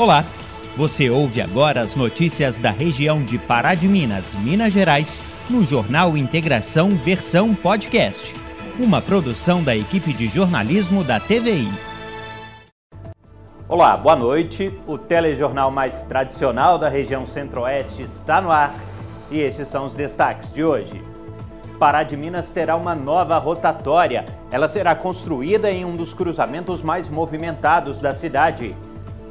Olá, você ouve agora as notícias da região de Pará de Minas, Minas Gerais, no Jornal Integração Versão Podcast, uma produção da equipe de jornalismo da TVI. Olá, boa noite. O telejornal mais tradicional da região Centro-Oeste está no ar e estes são os destaques de hoje. Pará de Minas terá uma nova rotatória. Ela será construída em um dos cruzamentos mais movimentados da cidade.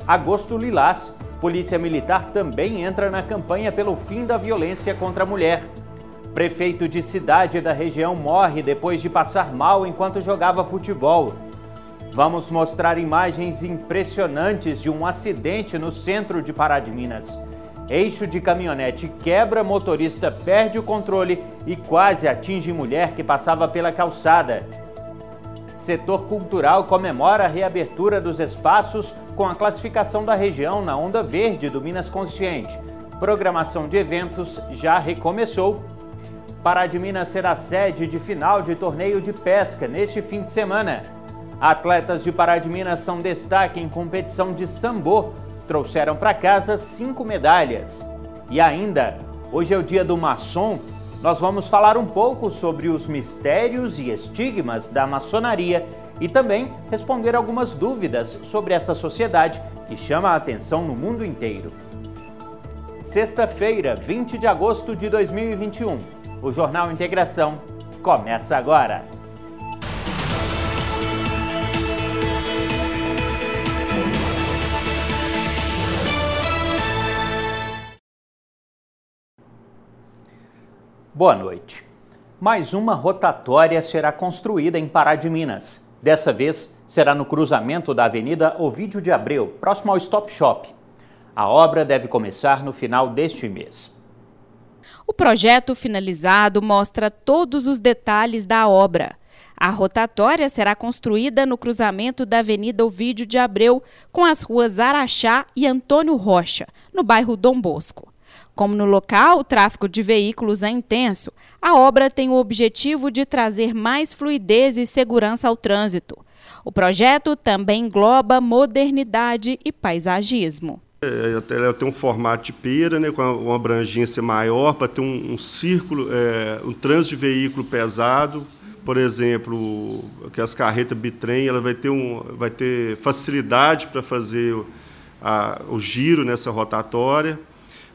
Agosto Lilás, Polícia Militar também entra na campanha pelo fim da violência contra a mulher. Prefeito de cidade da região morre depois de passar mal enquanto jogava futebol. Vamos mostrar imagens impressionantes de um acidente no centro de Pará de Minas. Eixo de caminhonete quebra, motorista perde o controle e quase atinge mulher que passava pela calçada setor cultural comemora a reabertura dos espaços com a classificação da região na Onda Verde do Minas Consciente. Programação de eventos já recomeçou. Pará de Minas será sede de final de torneio de pesca neste fim de semana. Atletas de Pará de Minas são destaque em competição de sambo. Trouxeram para casa cinco medalhas. E ainda, hoje é o dia do maçom nós vamos falar um pouco sobre os mistérios e estigmas da maçonaria e também responder algumas dúvidas sobre essa sociedade que chama a atenção no mundo inteiro. Sexta-feira, 20 de agosto de 2021. O Jornal Integração começa agora. Boa noite. Mais uma rotatória será construída em Pará de Minas. Dessa vez será no cruzamento da Avenida Ovídio de Abreu, próximo ao Stop Shop. A obra deve começar no final deste mês. O projeto finalizado mostra todos os detalhes da obra. A rotatória será construída no cruzamento da Avenida Ovídio de Abreu com as ruas Araxá e Antônio Rocha, no bairro Dom Bosco. Como no local o tráfego de veículos é intenso, a obra tem o objetivo de trazer mais fluidez e segurança ao trânsito. O projeto também engloba modernidade e paisagismo. É, ela tem um formato de pera, né, com uma abrangência maior, para ter um, um círculo, é, um trânsito de veículo pesado. Por exemplo, que as carretas bitrem, ela vai ter, um, vai ter facilidade para fazer a, o giro nessa rotatória.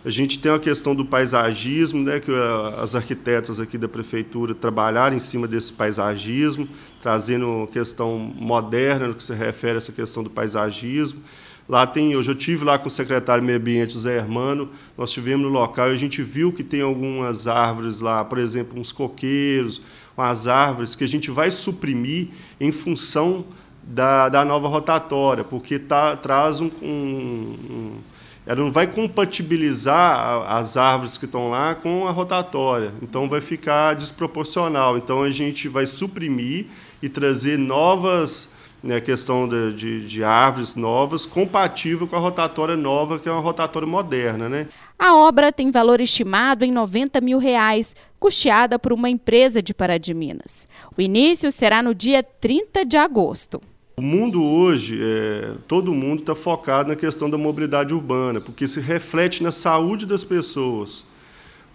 A gente tem a questão do paisagismo, né, que eh, as arquitetas aqui da prefeitura trabalharam em cima desse paisagismo, trazendo questão moderna no que se refere a essa questão do paisagismo. Lá tem, hoje eu tive lá com o secretário do Meio Ambiente, Zé Hermano, nós tivemos no local e a gente viu que tem algumas árvores lá, por exemplo, uns coqueiros, umas árvores que a gente vai suprimir em função da, da nova rotatória, porque tá, traz um, um ela não vai compatibilizar as árvores que estão lá com a rotatória, então vai ficar desproporcional. Então a gente vai suprimir e trazer novas, né, questão de, de, de, árvores novas, compatível com a rotatória nova, que é uma rotatória moderna. Né? A obra tem valor estimado em 90 mil reais, custeada por uma empresa de Pará de Minas. O início será no dia 30 de agosto. O mundo hoje, é, todo mundo está focado na questão da mobilidade urbana, porque se reflete na saúde das pessoas.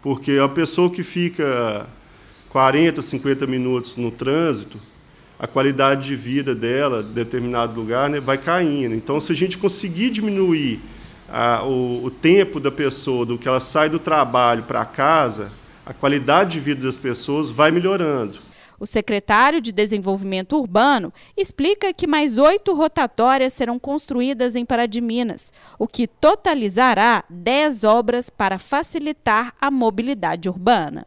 Porque a pessoa que fica 40, 50 minutos no trânsito, a qualidade de vida dela, em determinado lugar, né, vai caindo. Então, se a gente conseguir diminuir a, o, o tempo da pessoa, do que ela sai do trabalho para casa, a qualidade de vida das pessoas vai melhorando. O secretário de Desenvolvimento Urbano explica que mais oito rotatórias serão construídas em Pará de Minas, o que totalizará dez obras para facilitar a mobilidade urbana.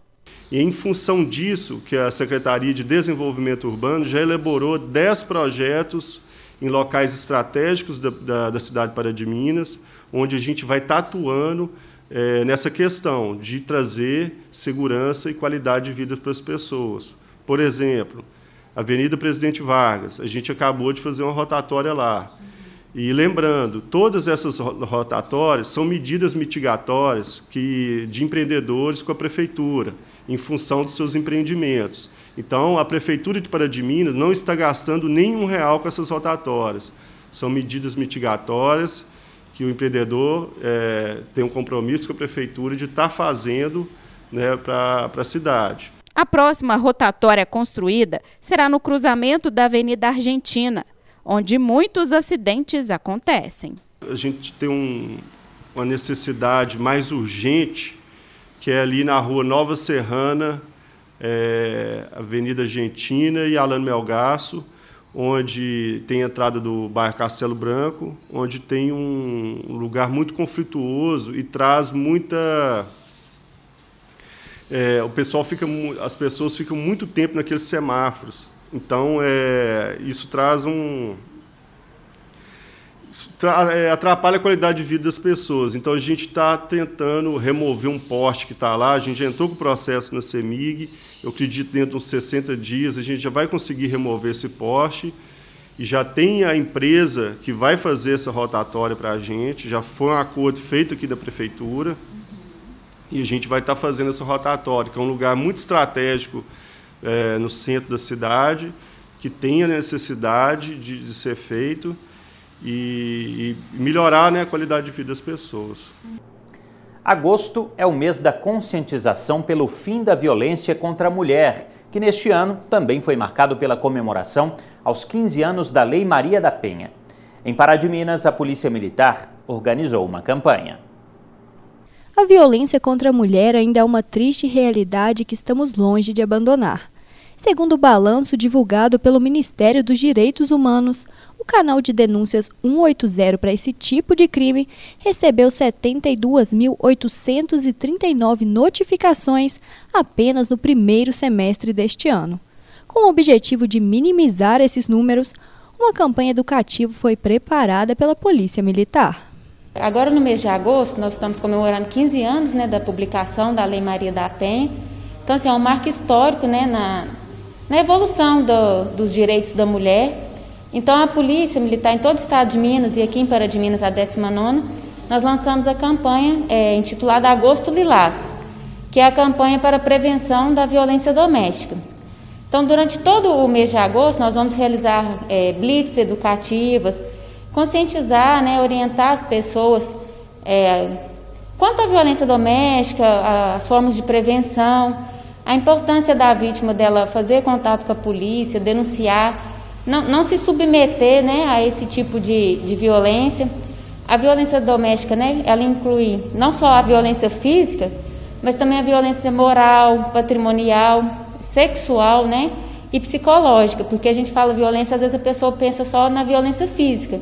E em função disso, que a Secretaria de Desenvolvimento Urbano já elaborou dez projetos em locais estratégicos da, da, da cidade de Pará de Minas, onde a gente vai estar atuando é, nessa questão de trazer segurança e qualidade de vida para as pessoas. Por exemplo, Avenida Presidente Vargas, a gente acabou de fazer uma rotatória lá. E lembrando, todas essas rotatórias são medidas mitigatórias que, de empreendedores com a prefeitura, em função dos seus empreendimentos. Então, a prefeitura de Pará de Minas não está gastando nenhum real com essas rotatórias. São medidas mitigatórias que o empreendedor é, tem um compromisso com a prefeitura de estar tá fazendo né, para a cidade. A próxima rotatória construída será no cruzamento da Avenida Argentina, onde muitos acidentes acontecem. A gente tem um, uma necessidade mais urgente, que é ali na rua Nova Serrana, é, Avenida Argentina e Alano Melgaço, onde tem a entrada do bairro Castelo Branco, onde tem um lugar muito conflituoso e traz muita é, o pessoal fica as pessoas ficam muito tempo naqueles semáforos. Então é, isso traz um é, atrapalha a qualidade de vida das pessoas. Então a gente está tentando remover um poste que está lá. A gente já entrou com o processo na CEMIG. Eu acredito dentro de uns 60 dias a gente já vai conseguir remover esse poste. E já tem a empresa que vai fazer essa rotatória para a gente, já foi um acordo feito aqui da prefeitura, e a gente vai estar tá fazendo essa rotatória, que é um lugar muito estratégico é, no centro da cidade, que tem a necessidade de, de ser feito e, e melhorar né, a qualidade de vida das pessoas. Agosto é o mês da conscientização pelo fim da violência contra a mulher, que neste ano também foi marcado pela comemoração aos 15 anos da Lei Maria da Penha. Em Pará de Minas, a Polícia Militar organizou uma campanha. A violência contra a mulher ainda é uma triste realidade que estamos longe de abandonar. Segundo o balanço divulgado pelo Ministério dos Direitos Humanos, o canal de denúncias 180 para esse tipo de crime recebeu 72.839 notificações apenas no primeiro semestre deste ano. Com o objetivo de minimizar esses números, uma campanha educativa foi preparada pela Polícia Militar. Agora, no mês de agosto, nós estamos comemorando 15 anos né, da publicação da Lei Maria da Penha. Então, assim, é um marco histórico né, na, na evolução do, dos direitos da mulher. Então, a Polícia Militar em todo o estado de Minas e aqui em Pará de Minas, a 19, nós lançamos a campanha é, intitulada Agosto Lilás, que é a campanha para a prevenção da violência doméstica. Então, durante todo o mês de agosto, nós vamos realizar é, blitz educativas, conscientizar, né, orientar as pessoas é, quanto à violência doméstica, as formas de prevenção, a importância da vítima dela fazer contato com a polícia, denunciar, não, não se submeter né, a esse tipo de, de violência. A violência doméstica, né, ela inclui não só a violência física, mas também a violência moral, patrimonial, sexual, né, e psicológica, porque a gente fala violência, às vezes a pessoa pensa só na violência física,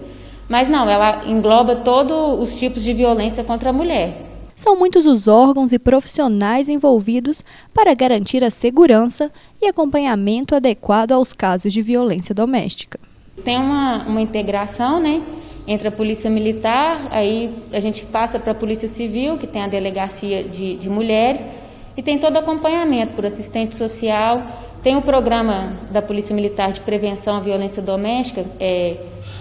mas não, ela engloba todos os tipos de violência contra a mulher. São muitos os órgãos e profissionais envolvidos para garantir a segurança e acompanhamento adequado aos casos de violência doméstica. Tem uma, uma integração, né? entre a Polícia Militar, aí a gente passa para a Polícia Civil, que tem a Delegacia de, de Mulheres, e tem todo acompanhamento por assistente social, tem o programa da Polícia Militar de Prevenção à Violência Doméstica, é,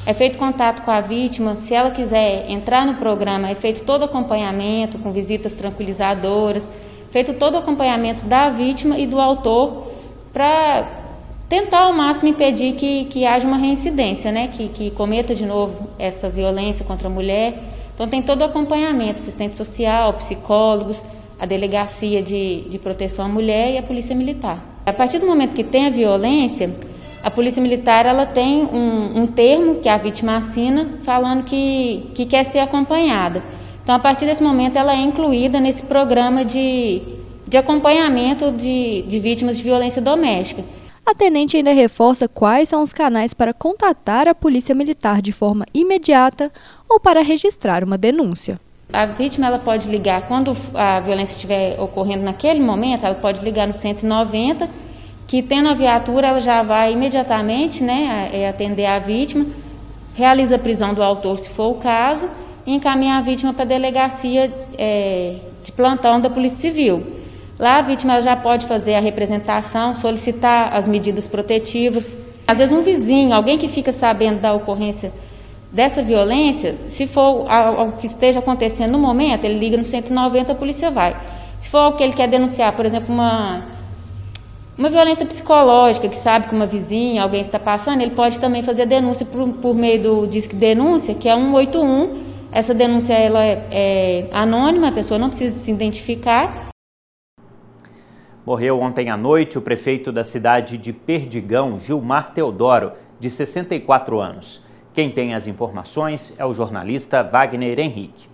é feito contato com a vítima, se ela quiser entrar no programa, é feito todo acompanhamento com visitas tranquilizadoras, feito todo acompanhamento da vítima e do autor para tentar ao máximo impedir que, que haja uma reincidência, né? que, que cometa de novo essa violência contra a mulher. Então tem todo o acompanhamento, assistente social, psicólogos, a delegacia de, de proteção à mulher e a polícia militar. A partir do momento que tem a violência, a polícia militar ela tem um, um termo que a vítima assina falando que, que quer ser acompanhada. Então, a partir desse momento, ela é incluída nesse programa de, de acompanhamento de, de vítimas de violência doméstica. A tenente ainda reforça quais são os canais para contatar a polícia militar de forma imediata ou para registrar uma denúncia. A vítima ela pode ligar quando a violência estiver ocorrendo naquele momento, ela pode ligar no 190, que tendo a viatura ela já vai imediatamente, né, é, atender a vítima, realiza a prisão do autor se for o caso e encaminha a vítima para a delegacia é, de plantão da Polícia Civil. Lá a vítima já pode fazer a representação, solicitar as medidas protetivas. Às vezes um vizinho, alguém que fica sabendo da ocorrência dessa violência, se for algo que esteja acontecendo no momento, ele liga no 190, a polícia vai. Se for algo que ele quer denunciar, por exemplo, uma, uma violência psicológica, que sabe que uma vizinha, alguém está passando, ele pode também fazer denúncia por, por meio do Disque Denúncia, que é 181, Essa denúncia ela é, é anônima, a pessoa não precisa se identificar. Morreu ontem à noite o prefeito da cidade de Perdigão, Gilmar Teodoro, de 64 anos. Quem tem as informações é o jornalista Wagner Henrique.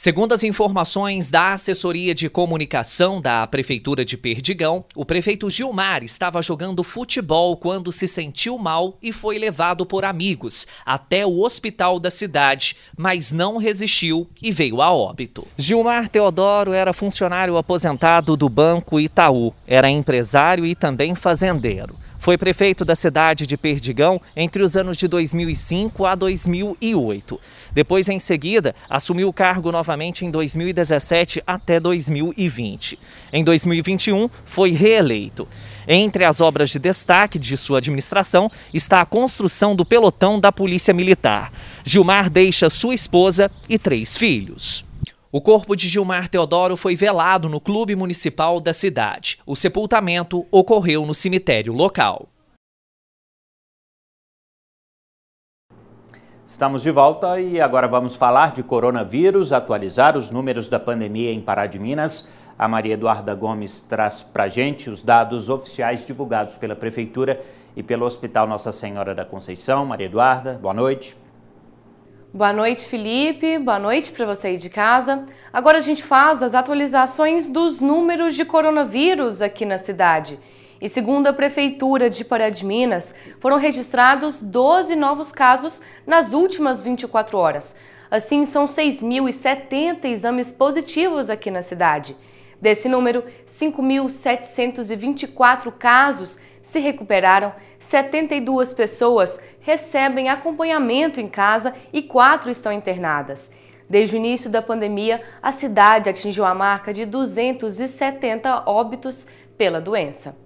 Segundo as informações da assessoria de comunicação da Prefeitura de Perdigão, o prefeito Gilmar estava jogando futebol quando se sentiu mal e foi levado por amigos até o hospital da cidade, mas não resistiu e veio a óbito. Gilmar Teodoro era funcionário aposentado do Banco Itaú, era empresário e também fazendeiro. Foi prefeito da cidade de Perdigão entre os anos de 2005 a 2008. Depois, em seguida, assumiu o cargo novamente em 2017 até 2020. Em 2021, foi reeleito. Entre as obras de destaque de sua administração está a construção do pelotão da Polícia Militar. Gilmar deixa sua esposa e três filhos. O corpo de Gilmar Teodoro foi velado no clube municipal da cidade. O sepultamento ocorreu no cemitério local. Estamos de volta e agora vamos falar de coronavírus, atualizar os números da pandemia em Pará de Minas. A Maria Eduarda Gomes traz para gente os dados oficiais divulgados pela Prefeitura e pelo Hospital Nossa Senhora da Conceição. Maria Eduarda, boa noite. Boa noite, Felipe. Boa noite para você aí de casa. Agora a gente faz as atualizações dos números de coronavírus aqui na cidade. E segundo a Prefeitura de Pará de Minas, foram registrados 12 novos casos nas últimas 24 horas. Assim, são 6.070 exames positivos aqui na cidade. Desse número, 5.724 casos se recuperaram, 72 pessoas recebem acompanhamento em casa e quatro estão internadas. Desde o início da pandemia, a cidade atingiu a marca de 270 óbitos pela doença.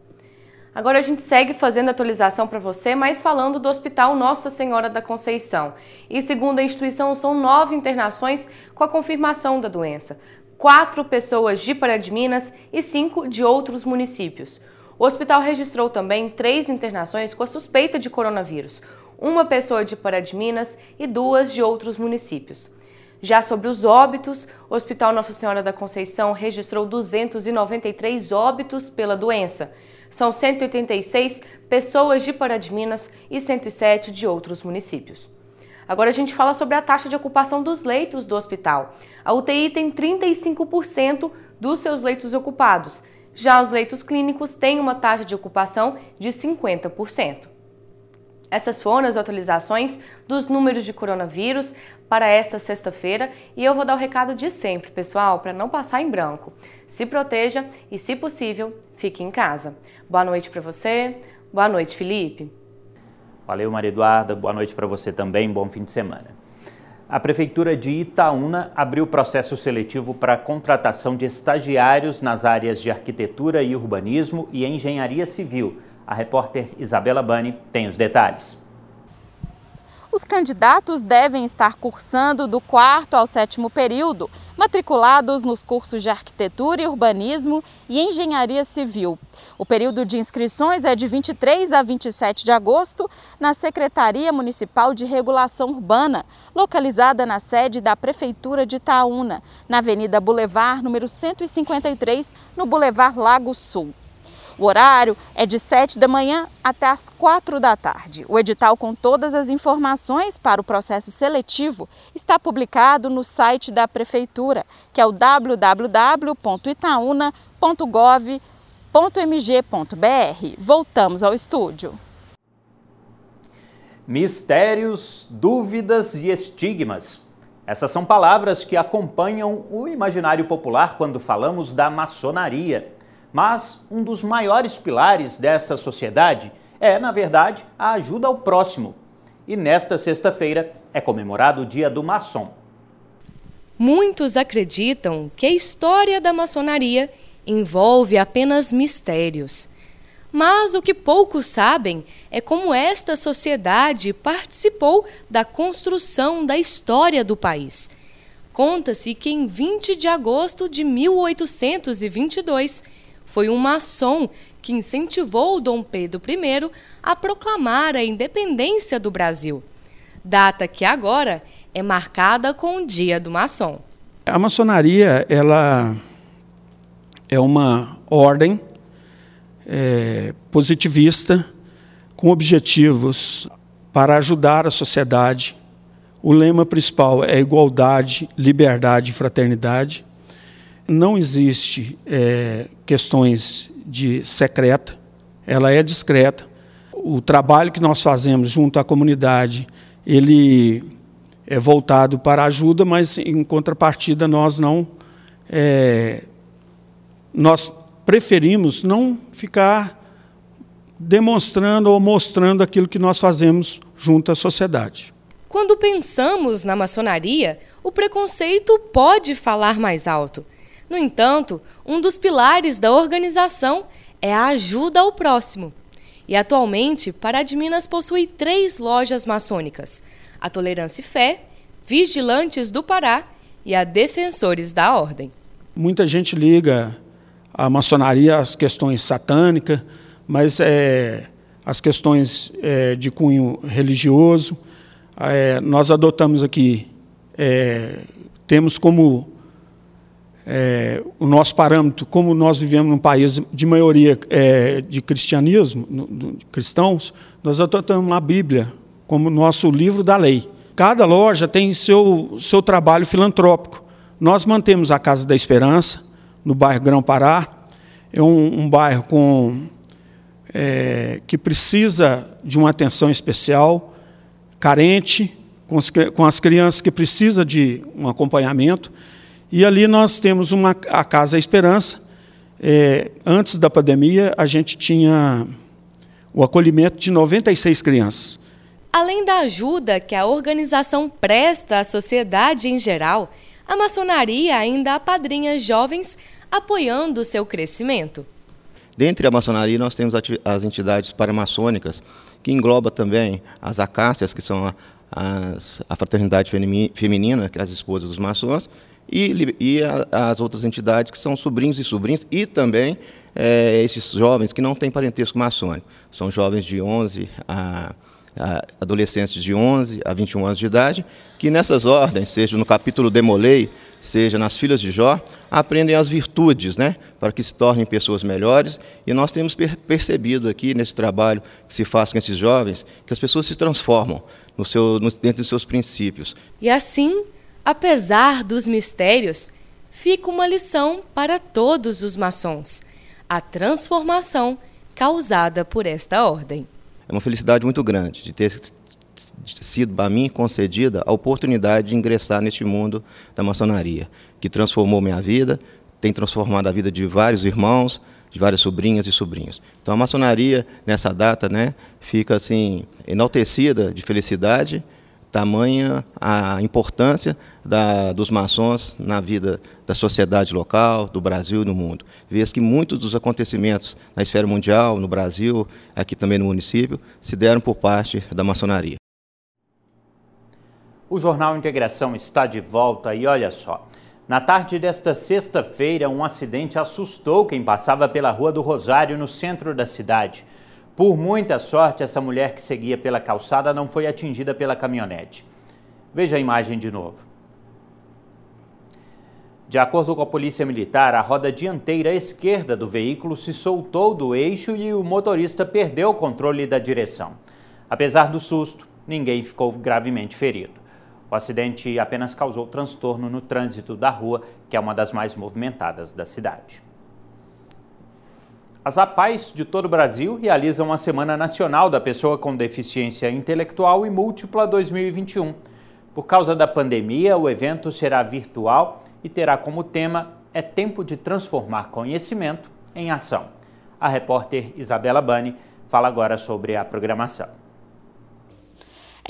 Agora a gente segue fazendo atualização para você, mas falando do Hospital Nossa Senhora da Conceição. E segundo a instituição, são nove internações com a confirmação da doença. Quatro pessoas de Pará de Minas e cinco de outros municípios. O hospital registrou também três internações com a suspeita de coronavírus, uma pessoa de Pará de Minas e duas de outros municípios. Já sobre os óbitos, o Hospital Nossa Senhora da Conceição registrou 293 óbitos pela doença. São 186 pessoas de Pará de Minas e 107 de outros municípios. Agora a gente fala sobre a taxa de ocupação dos leitos do hospital. A UTI tem 35% dos seus leitos ocupados, já os leitos clínicos têm uma taxa de ocupação de 50%. Essas foram as atualizações dos números de coronavírus para esta sexta-feira e eu vou dar o recado de sempre, pessoal, para não passar em branco. Se proteja e, se possível, fique em casa. Boa noite para você. Boa noite, Felipe. Valeu, Maria Eduarda. Boa noite para você também. Bom fim de semana. A Prefeitura de Itaúna abriu processo seletivo para a contratação de estagiários nas áreas de arquitetura e urbanismo e engenharia civil. A repórter Isabela Bani tem os detalhes. Os candidatos devem estar cursando do quarto ao sétimo período, matriculados nos cursos de Arquitetura e Urbanismo e Engenharia Civil. O período de inscrições é de 23 a 27 de agosto na Secretaria Municipal de Regulação Urbana, localizada na sede da Prefeitura de Itaúna, na Avenida Boulevard, número 153, no Boulevard Lago Sul. O horário é de 7 da manhã até as 4 da tarde. O edital com todas as informações para o processo seletivo está publicado no site da Prefeitura, que é o www.itaúna.gov.mg.br. Voltamos ao estúdio. Mistérios, dúvidas e estigmas. Essas são palavras que acompanham o imaginário popular quando falamos da maçonaria. Mas um dos maiores pilares dessa sociedade é, na verdade, a ajuda ao próximo. E nesta sexta-feira é comemorado o Dia do Maçom. Muitos acreditam que a história da maçonaria envolve apenas mistérios. Mas o que poucos sabem é como esta sociedade participou da construção da história do país. Conta-se que em 20 de agosto de 1822, foi um maçom que incentivou Dom Pedro I a proclamar a independência do Brasil. Data que agora é marcada com o Dia do Maçom. A maçonaria ela é uma ordem é, positivista com objetivos para ajudar a sociedade. O lema principal é igualdade, liberdade e fraternidade. Não existe é, questões de secreta, ela é discreta. O trabalho que nós fazemos junto à comunidade, ele é voltado para ajuda, mas em contrapartida nós não é, nós preferimos não ficar demonstrando ou mostrando aquilo que nós fazemos junto à sociedade. Quando pensamos na maçonaria, o preconceito pode falar mais alto. No entanto, um dos pilares da organização é a ajuda ao próximo. E atualmente, de Minas possui três lojas maçônicas: a Tolerância e Fé, Vigilantes do Pará e a Defensores da Ordem. Muita gente liga a maçonaria às questões satânicas, mas é, as questões é, de cunho religioso. É, nós adotamos aqui, é, temos como é, o nosso parâmetro, como nós vivemos num país de maioria é, de cristianismo, de cristãos, nós adotamos a Bíblia como nosso livro da lei. Cada loja tem seu, seu trabalho filantrópico. Nós mantemos a Casa da Esperança, no bairro Grão Pará. É um, um bairro com, é, que precisa de uma atenção especial, carente, com as, com as crianças que precisam de um acompanhamento. E ali nós temos uma, a Casa Esperança. É, antes da pandemia, a gente tinha o acolhimento de 96 crianças. Além da ajuda que a organização presta à sociedade em geral, a maçonaria ainda apadrinha jovens apoiando seu crescimento. Dentre a maçonaria, nós temos as entidades paramaçônicas, que engloba também as acácias, que são a, as, a fraternidade feminina, que é as esposas dos maçons, e, e a, as outras entidades que são sobrinhos e sobrinhas, e também é, esses jovens que não têm parentesco maçônico. São jovens de 11 a adolescentes de 11 a 21 anos de idade, que nessas ordens, seja no capítulo Demolei, seja nas filhas de Jó, aprendem as virtudes, né, para que se tornem pessoas melhores. E nós temos percebido aqui nesse trabalho que se faz com esses jovens que as pessoas se transformam no seu, no, dentro dos seus princípios. E assim, apesar dos mistérios, fica uma lição para todos os maçons: a transformação causada por esta ordem. É uma felicidade muito grande de ter sido para mim concedida a oportunidade de ingressar neste mundo da maçonaria, que transformou minha vida, tem transformado a vida de vários irmãos, de várias sobrinhas e sobrinhos. Então a maçonaria nessa data, né, fica assim enaltecida de felicidade tamanha a importância da, dos maçons na vida da sociedade local, do Brasil e no mundo. Vês que muitos dos acontecimentos na esfera mundial, no Brasil, aqui também no município, se deram por parte da maçonaria. O Jornal Integração está de volta e olha só. Na tarde desta sexta-feira, um acidente assustou quem passava pela Rua do Rosário, no centro da cidade. Por muita sorte, essa mulher que seguia pela calçada não foi atingida pela caminhonete. Veja a imagem de novo. De acordo com a Polícia Militar, a roda dianteira esquerda do veículo se soltou do eixo e o motorista perdeu o controle da direção. Apesar do susto, ninguém ficou gravemente ferido. O acidente apenas causou transtorno no trânsito da rua, que é uma das mais movimentadas da cidade. As APAES de todo o Brasil realizam a Semana Nacional da Pessoa com Deficiência Intelectual e Múltipla 2021. Por causa da pandemia, o evento será virtual e terá como tema É Tempo de Transformar Conhecimento em Ação. A repórter Isabela Bani fala agora sobre a programação.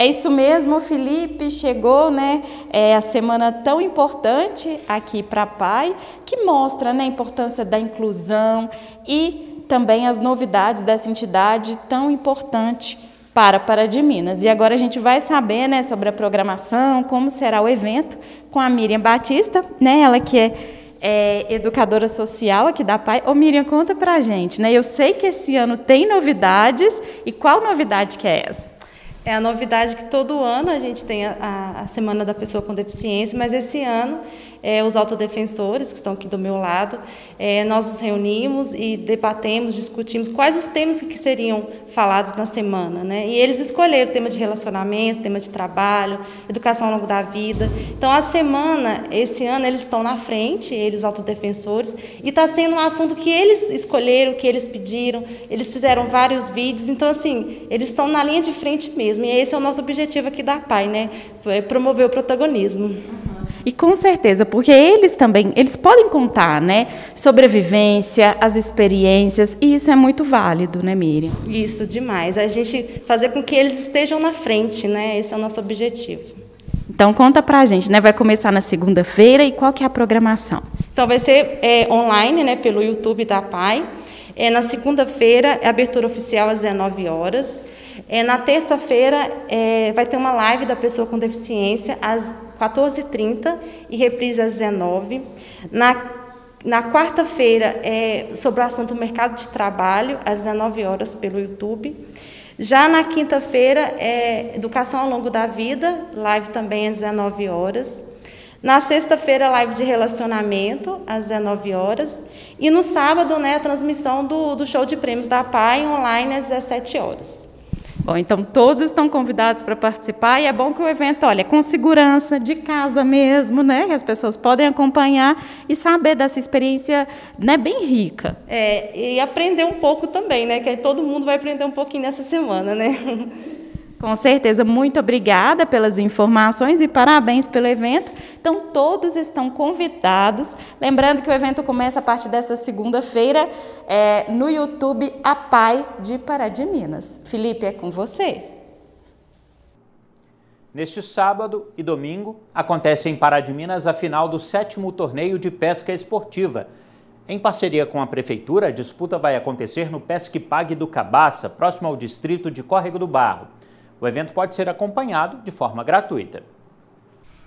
É isso mesmo, Felipe. Chegou, né? É a semana tão importante aqui para PAI, que mostra né, a importância da inclusão e também as novidades dessa entidade tão importante para Pará de Minas. E agora a gente vai saber né, sobre a programação, como será o evento, com a Miriam Batista, né, ela que é, é educadora social aqui da PAI. Ô Miriam, conta pra gente, né? Eu sei que esse ano tem novidades, e qual novidade que é essa? É a novidade que todo ano a gente tem a, a Semana da Pessoa com Deficiência, mas esse ano é, os autodefensores, que estão aqui do meu lado, é, nós nos reunimos e debatemos, discutimos quais os temas que seriam falados na semana. Né? E eles escolheram tema de relacionamento, tema de trabalho, educação ao longo da vida. Então, a semana, esse ano, eles estão na frente, eles, autodefensores, e está sendo um assunto que eles escolheram, que eles pediram, eles fizeram vários vídeos, então, assim, eles estão na linha de frente mesmo. E esse é o nosso objetivo aqui da PAI, né? É promover o protagonismo. E com certeza, porque eles também, eles podem contar, né, sobrevivência, as experiências, e isso é muito válido, né, Miriam? Isso demais. A gente fazer com que eles estejam na frente, né? Esse é o nosso objetivo. Então conta pra gente, né? Vai começar na segunda-feira e qual que é a programação? Então vai ser é, online, né, pelo YouTube da PAI. É, na segunda-feira, é abertura oficial às 19 horas. É, na terça-feira, é, vai ter uma live da pessoa com deficiência às 14h30 e reprise às 19 Na, na quarta-feira, é sobre o assunto mercado de trabalho, às 19 horas pelo YouTube. Já na quinta-feira, é Educação ao longo da vida, live também às 19 horas. Na sexta-feira, live de relacionamento, às 19 horas. E no sábado, né, a transmissão do, do show de prêmios da PAI, online, às 17 horas. Bom, então todos estão convidados para participar e é bom que o evento, olha, com segurança, de casa mesmo, né? Que as pessoas podem acompanhar e saber dessa experiência, né, bem rica. É, e aprender um pouco também, né? Que aí todo mundo vai aprender um pouquinho nessa semana, né? Com certeza, muito obrigada pelas informações e parabéns pelo evento. Então, todos estão convidados. Lembrando que o evento começa a partir desta segunda-feira é, no YouTube A Pai de Pará de Minas. Felipe, é com você. Neste sábado e domingo, acontece em Pará de Minas a final do sétimo torneio de pesca esportiva. Em parceria com a Prefeitura, a disputa vai acontecer no Pesque Pague do Cabaça, próximo ao distrito de Córrego do Barro. O evento pode ser acompanhado de forma gratuita.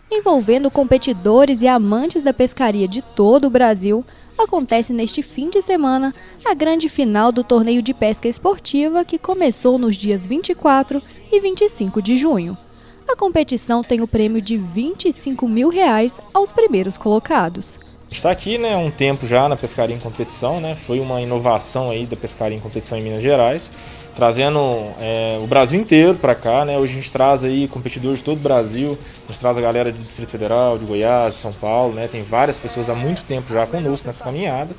Envolvendo competidores e amantes da pescaria de todo o Brasil, acontece neste fim de semana a grande final do torneio de pesca esportiva que começou nos dias 24 e 25 de junho. A competição tem o prêmio de 25 mil reais aos primeiros colocados. Está aqui né, há um tempo já na pescaria em competição, né? foi uma inovação aí da pescaria em competição em Minas Gerais trazendo é, o Brasil inteiro para cá, né? Hoje a gente traz aí competidores de todo o Brasil, a gente traz a galera do Distrito Federal, de Goiás, São Paulo, né? Tem várias pessoas há muito tempo já conosco nessa caminhada.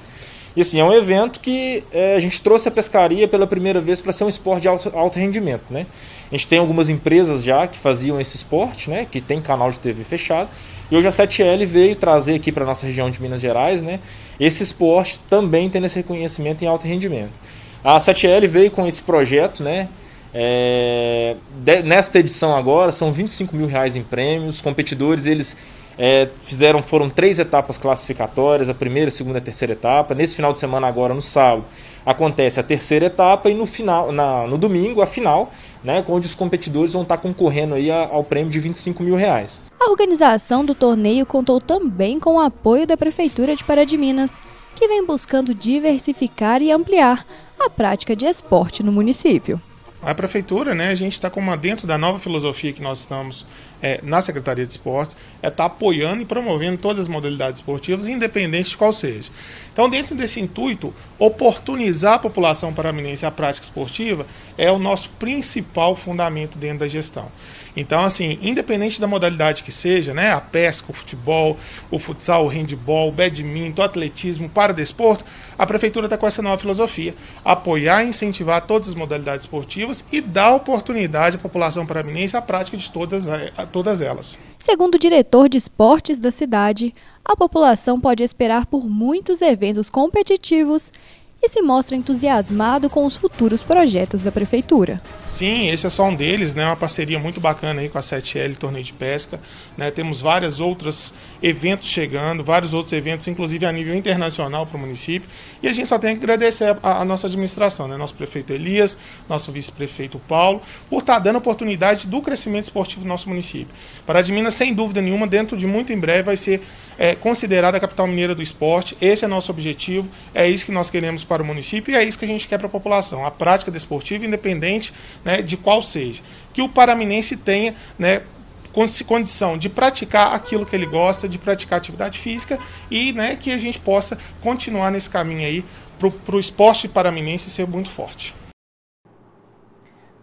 E assim, é um evento que é, a gente trouxe a pescaria pela primeira vez para ser um esporte de alto, alto, rendimento, né? A gente tem algumas empresas já que faziam esse esporte, né? Que tem canal de TV fechado. E hoje a 7L veio trazer aqui para nossa região de Minas Gerais, né? Esse esporte também tendo esse reconhecimento em alto rendimento. A 7L veio com esse projeto, né? É, de, nesta edição agora são 25 mil reais em prêmios. Os competidores eles é, fizeram foram três etapas classificatórias, a primeira, a segunda e a terceira etapa. Nesse final de semana agora no sábado acontece a terceira etapa e no final, na, no domingo a final, né? Onde os competidores vão estar concorrendo aí ao prêmio de 25 mil reais. A organização do torneio contou também com o apoio da prefeitura de Pará de Minas, que vem buscando diversificar e ampliar a prática de esporte no município. A prefeitura, né, a gente está como dentro da nova filosofia que nós estamos é, na Secretaria de Esportes, é estar tá apoiando e promovendo todas as modalidades esportivas, independente de qual seja. Então, dentro desse intuito, oportunizar a população paraminense a prática esportiva é o nosso principal fundamento dentro da gestão. Então, assim, independente da modalidade que seja, né, a pesca, o futebol, o futsal, o handball, o badminton, o atletismo, para desporto, a prefeitura está com essa nova filosofia, apoiar e incentivar todas as modalidades esportivas e dar oportunidade à população paraminense à prática de todas, a todas elas. Segundo o diretor de esportes da cidade, a população pode esperar por muitos eventos competitivos e se mostra entusiasmado com os futuros projetos da prefeitura. Sim, esse é só um deles, né? Uma parceria muito bacana aí com a 7L Torneio de Pesca. Né? Temos vários outros eventos chegando, vários outros eventos, inclusive a nível internacional para o município. E a gente só tem que agradecer a, a nossa administração, né? Nosso prefeito Elias, nosso vice-prefeito Paulo, por estar tá dando oportunidade do crescimento esportivo do nosso município. Para de Minas, sem dúvida nenhuma, dentro de muito em breve vai ser é, considerada a capital mineira do esporte. Esse é nosso objetivo, é isso que nós queremos para o município e é isso que a gente quer para a população. A prática desportiva, independente né, de qual seja. Que o paraminense tenha né, condição de praticar aquilo que ele gosta, de praticar atividade física e né, que a gente possa continuar nesse caminho aí para o esporte paraminense ser muito forte.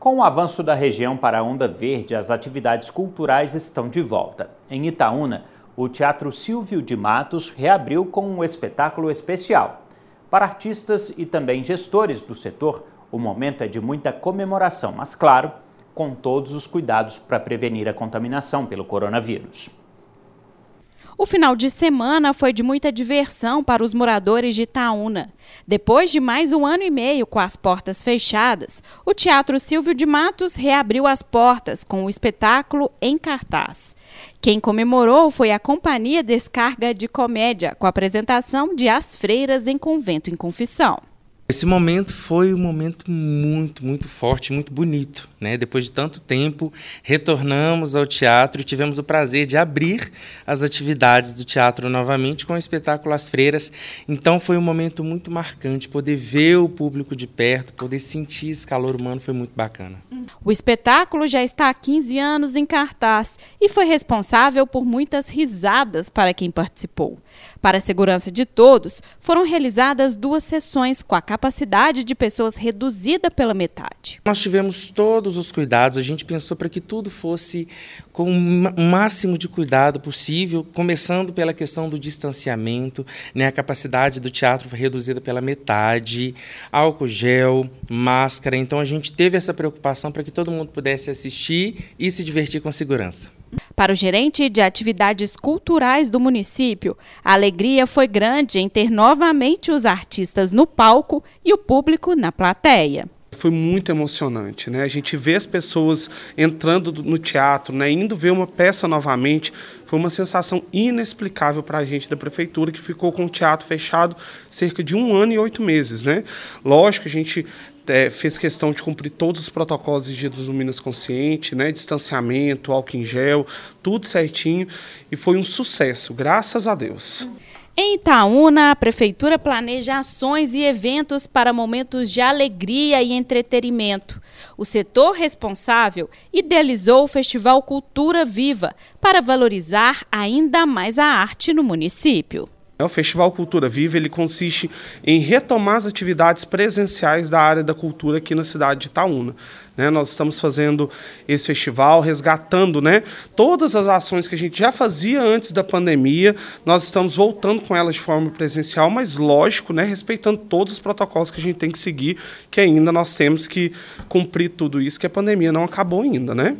Com o avanço da região para a Onda Verde, as atividades culturais estão de volta. Em Itaúna, o Teatro Silvio de Matos reabriu com um espetáculo especial. Para artistas e também gestores do setor, o momento é de muita comemoração, mas claro, com todos os cuidados para prevenir a contaminação pelo coronavírus. O final de semana foi de muita diversão para os moradores de Itaúna. Depois de mais um ano e meio com as portas fechadas, o Teatro Silvio de Matos reabriu as portas com o espetáculo em cartaz. Quem comemorou foi a Companhia Descarga de Comédia, com a apresentação de As Freiras em Convento em Confissão. Esse momento foi um momento muito, muito forte, muito bonito. Né? Depois de tanto tempo, retornamos ao teatro e tivemos o prazer de abrir as atividades do teatro novamente com o espetáculo As Freiras. Então foi um momento muito marcante, poder ver o público de perto, poder sentir esse calor humano foi muito bacana. O espetáculo já está há 15 anos em cartaz e foi responsável por muitas risadas para quem participou. Para a segurança de todos, foram realizadas duas sessões com a capacidade de pessoas reduzida pela metade. Nós tivemos todos os cuidados, a gente pensou para que tudo fosse com o máximo de cuidado possível, começando pela questão do distanciamento, né? a capacidade do teatro foi reduzida pela metade, álcool gel, máscara. Então a gente teve essa preocupação para que todo mundo pudesse assistir e se divertir com segurança. Para o gerente de atividades culturais do município, a alegria foi grande em ter novamente os artistas no palco e o público na plateia foi muito emocionante, né? A gente vê as pessoas entrando no teatro, né? Indo ver uma peça novamente, foi uma sensação inexplicável para a gente da prefeitura que ficou com o teatro fechado cerca de um ano e oito meses, né? Lógico, a gente é, fez questão de cumprir todos os protocolos exigidos do Minas Consciente, né? Distanciamento, álcool em gel, tudo certinho e foi um sucesso, graças a Deus. Em Itaúna, a Prefeitura planeja ações e eventos para momentos de alegria e entretenimento. O setor responsável idealizou o Festival Cultura Viva para valorizar ainda mais a arte no município. O Festival Cultura Viva ele consiste em retomar as atividades presenciais da área da cultura aqui na cidade de Itaúna. Né? Nós estamos fazendo esse festival, resgatando né, todas as ações que a gente já fazia antes da pandemia. Nós estamos voltando com elas de forma presencial, mas lógico, né, respeitando todos os protocolos que a gente tem que seguir, que ainda nós temos que cumprir tudo isso, que a pandemia não acabou ainda, né?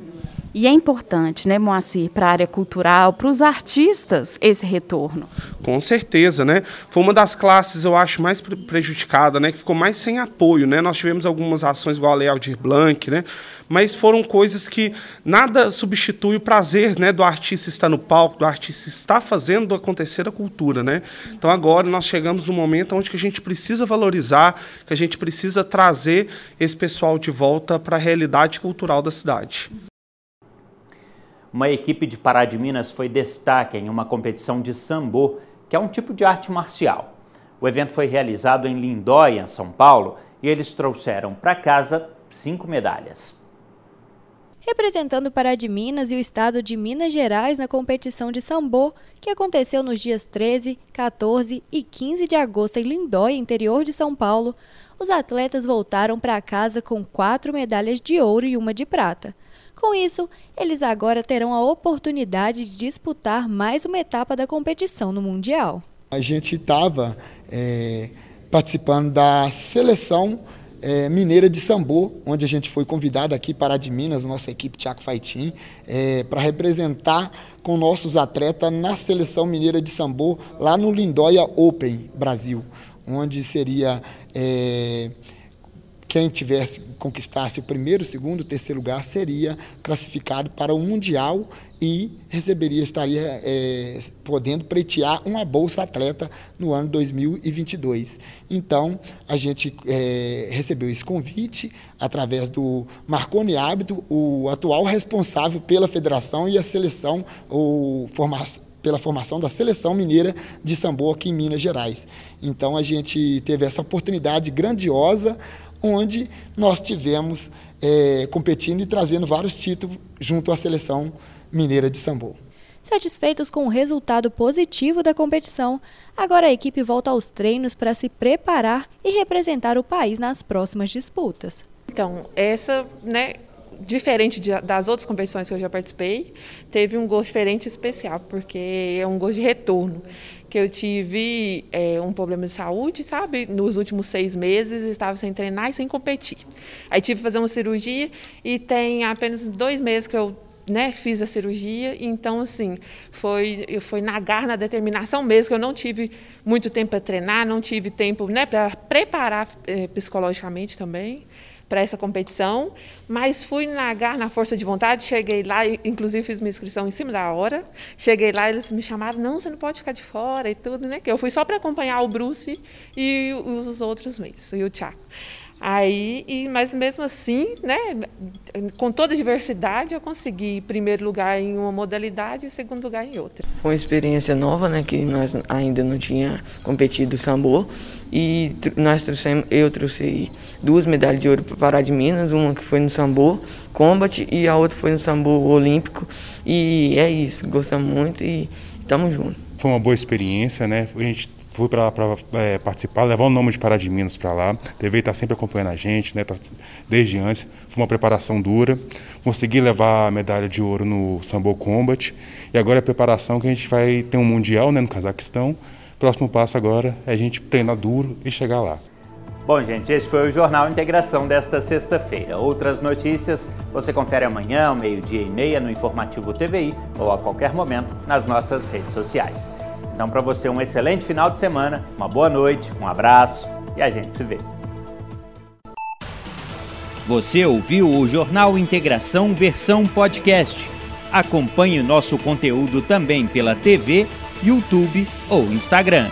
E é importante, né, Moacir, para a área cultural, para os artistas, esse retorno. Com certeza, né? Foi uma das classes, eu acho, mais prejudicada, né? Que ficou mais sem apoio, né? Nós tivemos algumas ações igual a Lei Aldir Blanc, né? Mas foram coisas que nada substitui o prazer, né? Do artista estar no palco, do artista estar fazendo acontecer a cultura, né? Então agora nós chegamos no momento onde que a gente precisa valorizar, que a gente precisa trazer esse pessoal de volta para a realidade cultural da cidade uma equipe de Pará de Minas foi destaque em uma competição de sambo, que é um tipo de arte marcial. O evento foi realizado em Lindóia, São Paulo, e eles trouxeram para casa cinco medalhas. Representando Pará de Minas e o estado de Minas Gerais na competição de sambo, que aconteceu nos dias 13, 14 e 15 de agosto em Lindóia, interior de São Paulo, os atletas voltaram para casa com quatro medalhas de ouro e uma de prata. Com isso, eles agora terão a oportunidade de disputar mais uma etapa da competição no Mundial. A gente estava é, participando da seleção é, mineira de Sambo, onde a gente foi convidado aqui para de Minas, nossa equipe Tiago Faitim, é, para representar com nossos atletas na seleção mineira de Sambo, lá no Lindóia Open Brasil, onde seria é, quem tivesse conquistasse o primeiro, segundo, terceiro lugar seria classificado para o mundial e receberia estaria é, podendo pretear uma bolsa atleta no ano 2022. Então a gente é, recebeu esse convite através do Marconi Hábito, o atual responsável pela federação e a seleção, formação pela formação da seleção mineira de sambo aqui em Minas Gerais. Então a gente teve essa oportunidade grandiosa onde nós tivemos é, competindo e trazendo vários títulos junto à seleção mineira de sambo. Satisfeitos com o resultado positivo da competição, agora a equipe volta aos treinos para se preparar e representar o país nas próximas disputas. Então, essa, né, diferente de, das outras competições que eu já participei, teve um gosto diferente especial, porque é um gosto de retorno. Que eu tive é, um problema de saúde, sabe? Nos últimos seis meses, estava sem treinar e sem competir. Aí tive que fazer uma cirurgia e tem apenas dois meses que eu né, fiz a cirurgia, então assim, foi, foi na garra, na determinação mesmo, que eu não tive muito tempo para treinar, não tive tempo né, para preparar é, psicologicamente também para essa competição, mas fui na garra, na força de vontade, cheguei lá, inclusive fiz minha inscrição em cima da hora, cheguei lá, eles me chamaram, não, você não pode ficar de fora e tudo, né, que eu fui só para acompanhar o Bruce e os outros meios, e o Thiago. Aí, e, mas mesmo assim, né, com toda a diversidade, eu consegui primeiro lugar em uma modalidade e segundo lugar em outra. Foi uma experiência nova, né, que nós ainda não tinha competido sambo e nós trouxemos, eu trouxe duas medalhas de ouro para Pará de Minas, uma que foi no sambo combat e a outra foi no sambo olímpico e é isso, gostamos muito e estamos juntos. Foi uma boa experiência, né? A gente fui para é, participar, levar o nome de Pará de Minas para lá. Devei estar sempre acompanhando a gente, né, tá, desde antes. Foi uma preparação dura. Consegui levar a medalha de ouro no Sambo Combat. E agora é a preparação que a gente vai ter um Mundial né, no Cazaquistão. Próximo passo agora é a gente treinar duro e chegar lá. Bom, gente, este foi o Jornal Integração desta sexta-feira. Outras notícias você confere amanhã, ao meio-dia e meia, no Informativo TVI ou a qualquer momento nas nossas redes sociais. Então, para você, um excelente final de semana, uma boa noite, um abraço e a gente se vê. Você ouviu o Jornal Integração versão podcast. Acompanhe nosso conteúdo também pela TV, YouTube ou Instagram.